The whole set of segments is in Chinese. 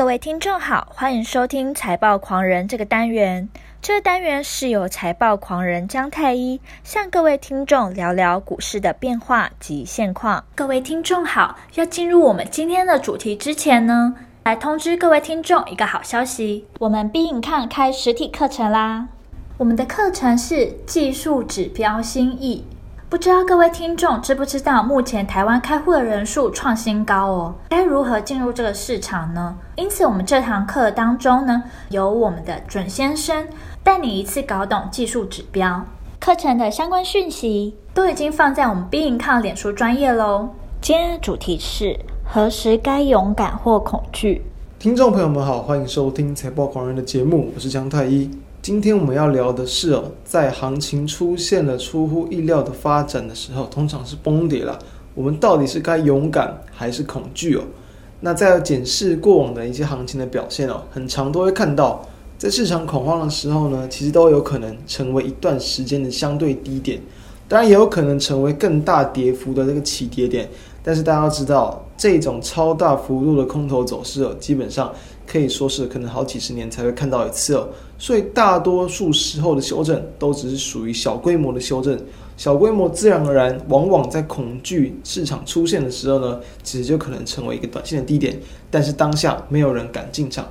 各位听众好，欢迎收听财报狂人这个单元。这个单元是由财报狂人姜太一向各位听众聊聊股市的变化及现况。各位听众好，要进入我们今天的主题之前呢，来通知各位听众一个好消息，我们必影看开实体课程啦。我们的课程是技术指标新义。不知道各位听众知不知道，目前台湾开户的人数创新高哦，该如何进入这个市场呢？因此，我们这堂课当中呢，由我们的准先生带你一次搞懂技术指标。课程的相关讯息都已经放在我们 Be In 抗脸书专业喽。今天的主题是何时该勇敢或恐惧？听众朋友们好，欢迎收听财报狂人的节目，我是江太一。今天我们要聊的是哦，在行情出现了出乎意料的发展的时候，通常是崩跌了。我们到底是该勇敢还是恐惧哦？那在检视过往的一些行情的表现哦，很常都会看到，在市场恐慌的时候呢，其实都有可能成为一段时间的相对低点，当然也有可能成为更大跌幅的这个起跌点。但是大家要知道，这种超大幅度的空头走势哦，基本上。可以说是可能好几十年才会看到一次哦，所以大多数时候的修正都只是属于小规模的修正，小规模自然而然往往在恐惧市场出现的时候呢，其实就可能成为一个短线的低点，但是当下没有人敢进场，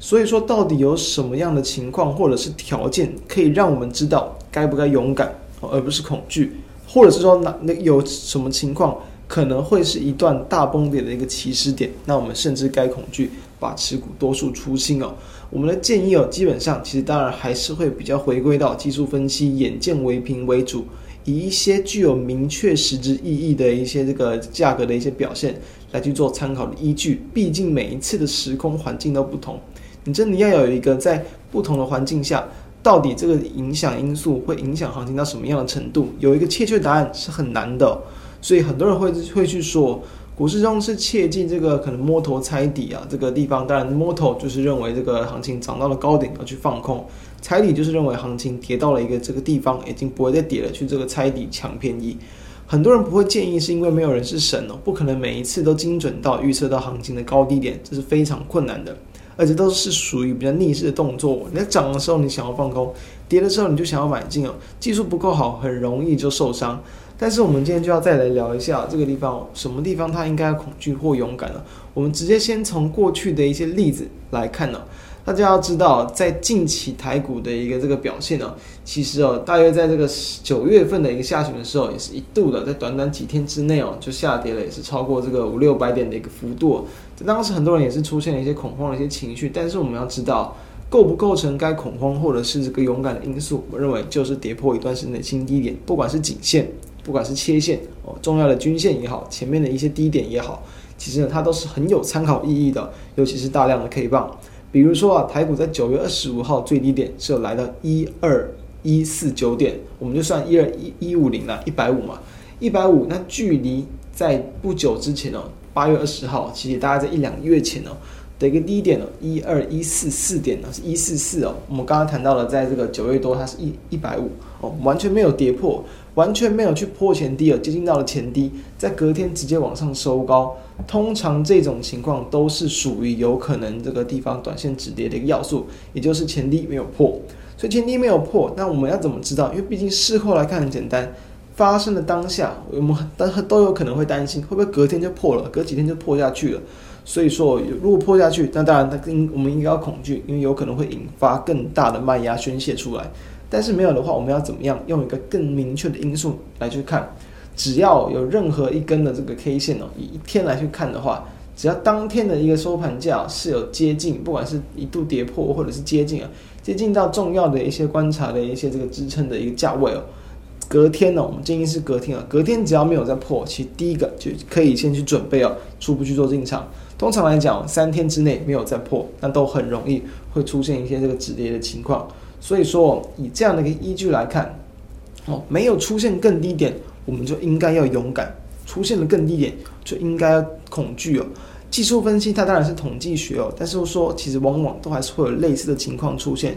所以说到底有什么样的情况或者是条件可以让我们知道该不该勇敢，而不是恐惧，或者是说哪那有什么情况可能会是一段大崩跌的一个起始点，那我们甚至该恐惧。把持股多数出清哦，我们的建议哦，基本上其实当然还是会比较回归到技术分析，眼见为凭为主，以一些具有明确实质意义的一些这个价格的一些表现来去做参考的依据。毕竟每一次的时空环境都不同，你真的要有一个在不同的环境下，到底这个影响因素会影响行情到什么样的程度，有一个确切答案是很难的。所以很多人会会去说。股市中是切记这个可能摸头猜底啊，这个地方当然摸头就是认为这个行情涨到了高点要去放空，猜底就是认为行情跌到了一个这个地方已经不会再跌了，去这个猜底抢便宜。很多人不会建议，是因为没有人是神哦，不可能每一次都精准到预测到行情的高低点，这是非常困难的，而且都是属于比较逆势的动作。你在涨的时候你想要放空，跌的时候你就想要买进哦，技术不够好，很容易就受伤。但是我们今天就要再来聊一下这个地方，什么地方它应该恐惧或勇敢呢？我们直接先从过去的一些例子来看呢。大家要知道，在近期台股的一个这个表现呢，其实哦，大约在这个九月份的一个下旬的时候，也是一度的，在短短几天之内哦，就下跌了，也是超过这个五六百点的一个幅度。在当时很多人也是出现了一些恐慌的一些情绪，但是我们要知道，构不构成该恐慌或者是这个勇敢的因素，我认为就是跌破一段时间的新低点，不管是颈线。不管是切线哦，重要的均线也好，前面的一些低点也好，其实呢，它都是很有参考意义的。尤其是大量的 K 棒，比如说啊，台股在九月二十五号最低点是有来到一二一四九点，我们就算一二一一五零了，一百五嘛，一百五，那距离在不久之前哦，八月二十号，其实大概在一两个月前哦的一个低点哦，一二一四四点呢是一四四哦，我们刚刚谈到了，在这个九月多，它是一一百五哦，完全没有跌破。完全没有去破前低，而接近到了前低，在隔天直接往上收高。通常这种情况都是属于有可能这个地方短线止跌的一个要素，也就是前低没有破。所以前低没有破，那我们要怎么知道？因为毕竟事后来看很简单，发生的当下，我们都都有可能会担心，会不会隔天就破了，隔几天就破下去了。所以说，如果破下去，那当然，它跟我们应该要恐惧，因为有可能会引发更大的卖压宣泄出来。但是没有的话，我们要怎么样用一个更明确的因素来去看？只要有任何一根的这个 K 线哦，以一天来去看的话，只要当天的一个收盘价是有接近，不管是一度跌破或者是接近啊，接近到重要的一些观察的一些这个支撑的一个价位哦，隔天呢，我们建议是隔天啊，隔天只要没有再破，其实第一个就可以先去准备哦，初步去做进场。通常来讲，三天之内没有再破，那都很容易会出现一些这个止跌的情况。所以说，以这样的一个依据来看，哦，没有出现更低点，我们就应该要勇敢；出现了更低点，就应该要恐惧哦。技术分析它当然是统计学哦，但是说其实往往都还是会有类似的情况出现。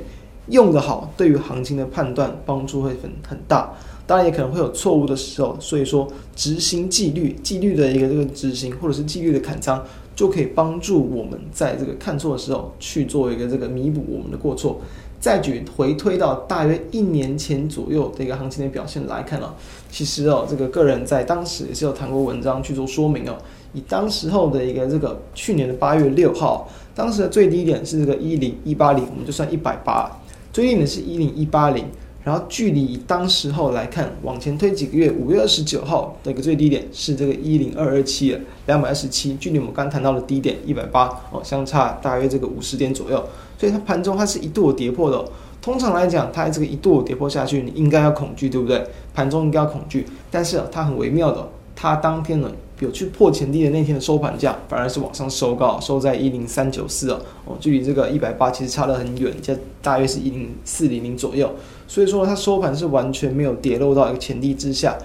用得好，对于行情的判断帮助会很很大，当然也可能会有错误的时候。所以说，执行纪律、纪律的一个这个执行，或者是纪律的砍仓，就可以帮助我们在这个看错的时候去做一个这个弥补我们的过错。再举回推到大约一年前左右的一个行情的表现来看呢，其实哦，这个个人在当时也是有谈过文章去做说明哦。以当时候的一个这个去年的八月六号，当时的最低点是这个一零一八零，我们就算一百八，最低点是一零一八零。然后距离当时候来看，往前推几个月，五月二十九号的一个最低点是这个一零二二七，两百二十七，距离我们刚谈到的低点一百八哦，相差大约这个五十点左右。所以它盘中它是一度跌破的。通常来讲，它这个一度跌破下去，你应该要恐惧，对不对？盘中应该要恐惧。但是它很微妙的，它当天呢。有去破前低的那天的收盘价，反而是往上收高，收在一零三九四哦，哦，距离这个一百八其实差得很远，就大约是一零四零零左右。所以说它收盘是完全没有跌落到一个前低之下。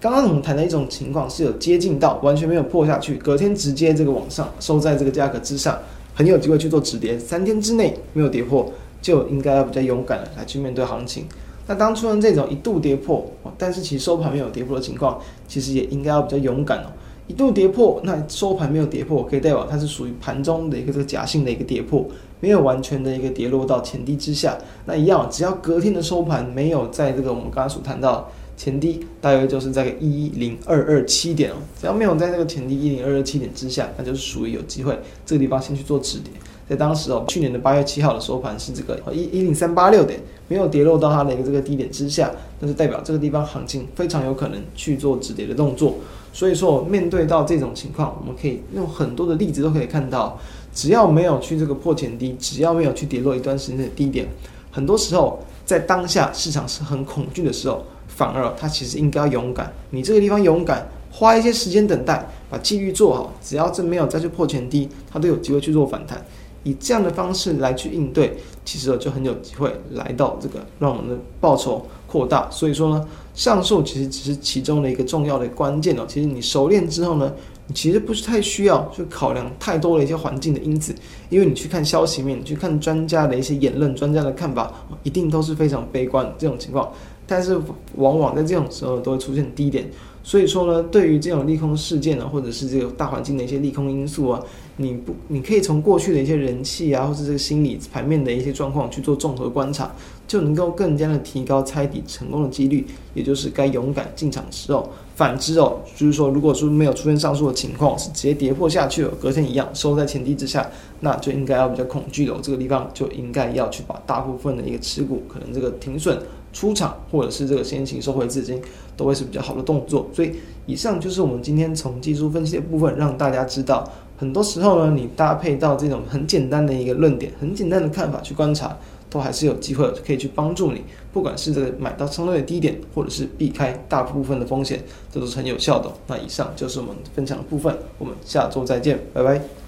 刚刚我们谈的一种情况是有接近到完全没有破下去，隔天直接这个往上收在这个价格之上，很有机会去做止跌。三天之内没有跌破，就应该要比较勇敢的来去面对行情。那当出现这种一度跌破，但是其实收盘没有跌破的情况，其实也应该要比较勇敢哦。一度跌破，那收盘没有跌破，可以代表它是属于盘中的一个这个假性的一个跌破，没有完全的一个跌落到前低之下。那一样，只要隔天的收盘没有在这个我们刚刚所谈到前低，大约就是在个一零二二七点哦。只要没有在这个前低一零二二七点之下，那就是属于有机会这个地方先去做止跌。在当时哦，去年的八月七号的收盘是这个一一零三八六点，没有跌落到它的一个这个低点之下，那是代表这个地方行情非常有可能去做止跌的动作。所以说，面对到这种情况，我们可以用很多的例子都可以看到，只要没有去这个破前低，只要没有去跌落一段时间的低点，很多时候在当下市场是很恐惧的时候，反而它其实应该要勇敢。你这个地方勇敢，花一些时间等待，把纪律做好，只要这没有再去破前低，它都有机会去做反弹。以这样的方式来去应对，其实就很有机会来到这个让我们的报酬扩大。所以说呢，上述其实只是其中的一个重要的关键哦。其实你熟练之后呢，你其实不是太需要去考量太多的一些环境的因子，因为你去看消息面，你去看专家的一些言论、专家的看法，一定都是非常悲观这种情况。但是往往在这种时候都会出现低点。所以说呢，对于这种利空事件呢，或者是这个大环境的一些利空因素啊，你不，你可以从过去的一些人气啊，或者这个心理盘面的一些状况去做综合观察，就能够更加的提高猜底成功的几率，也就是该勇敢进场的时候。反之哦，就是说，如果说没有出现上述的情况，是直接跌破下去了，隔天一样收在前低之下，那就应该要比较恐惧了，这个地方就应该要去把大部分的一个持股，可能这个停损。出场或者是这个先行收回资金，都会是比较好的动作。所以以上就是我们今天从技术分析的部分，让大家知道，很多时候呢，你搭配到这种很简单的一个论点、很简单的看法去观察，都还是有机会可以去帮助你，不管是这个买到相对的低点，或者是避开大部分的风险，这都是很有效的。那以上就是我们分享的部分，我们下周再见，拜拜。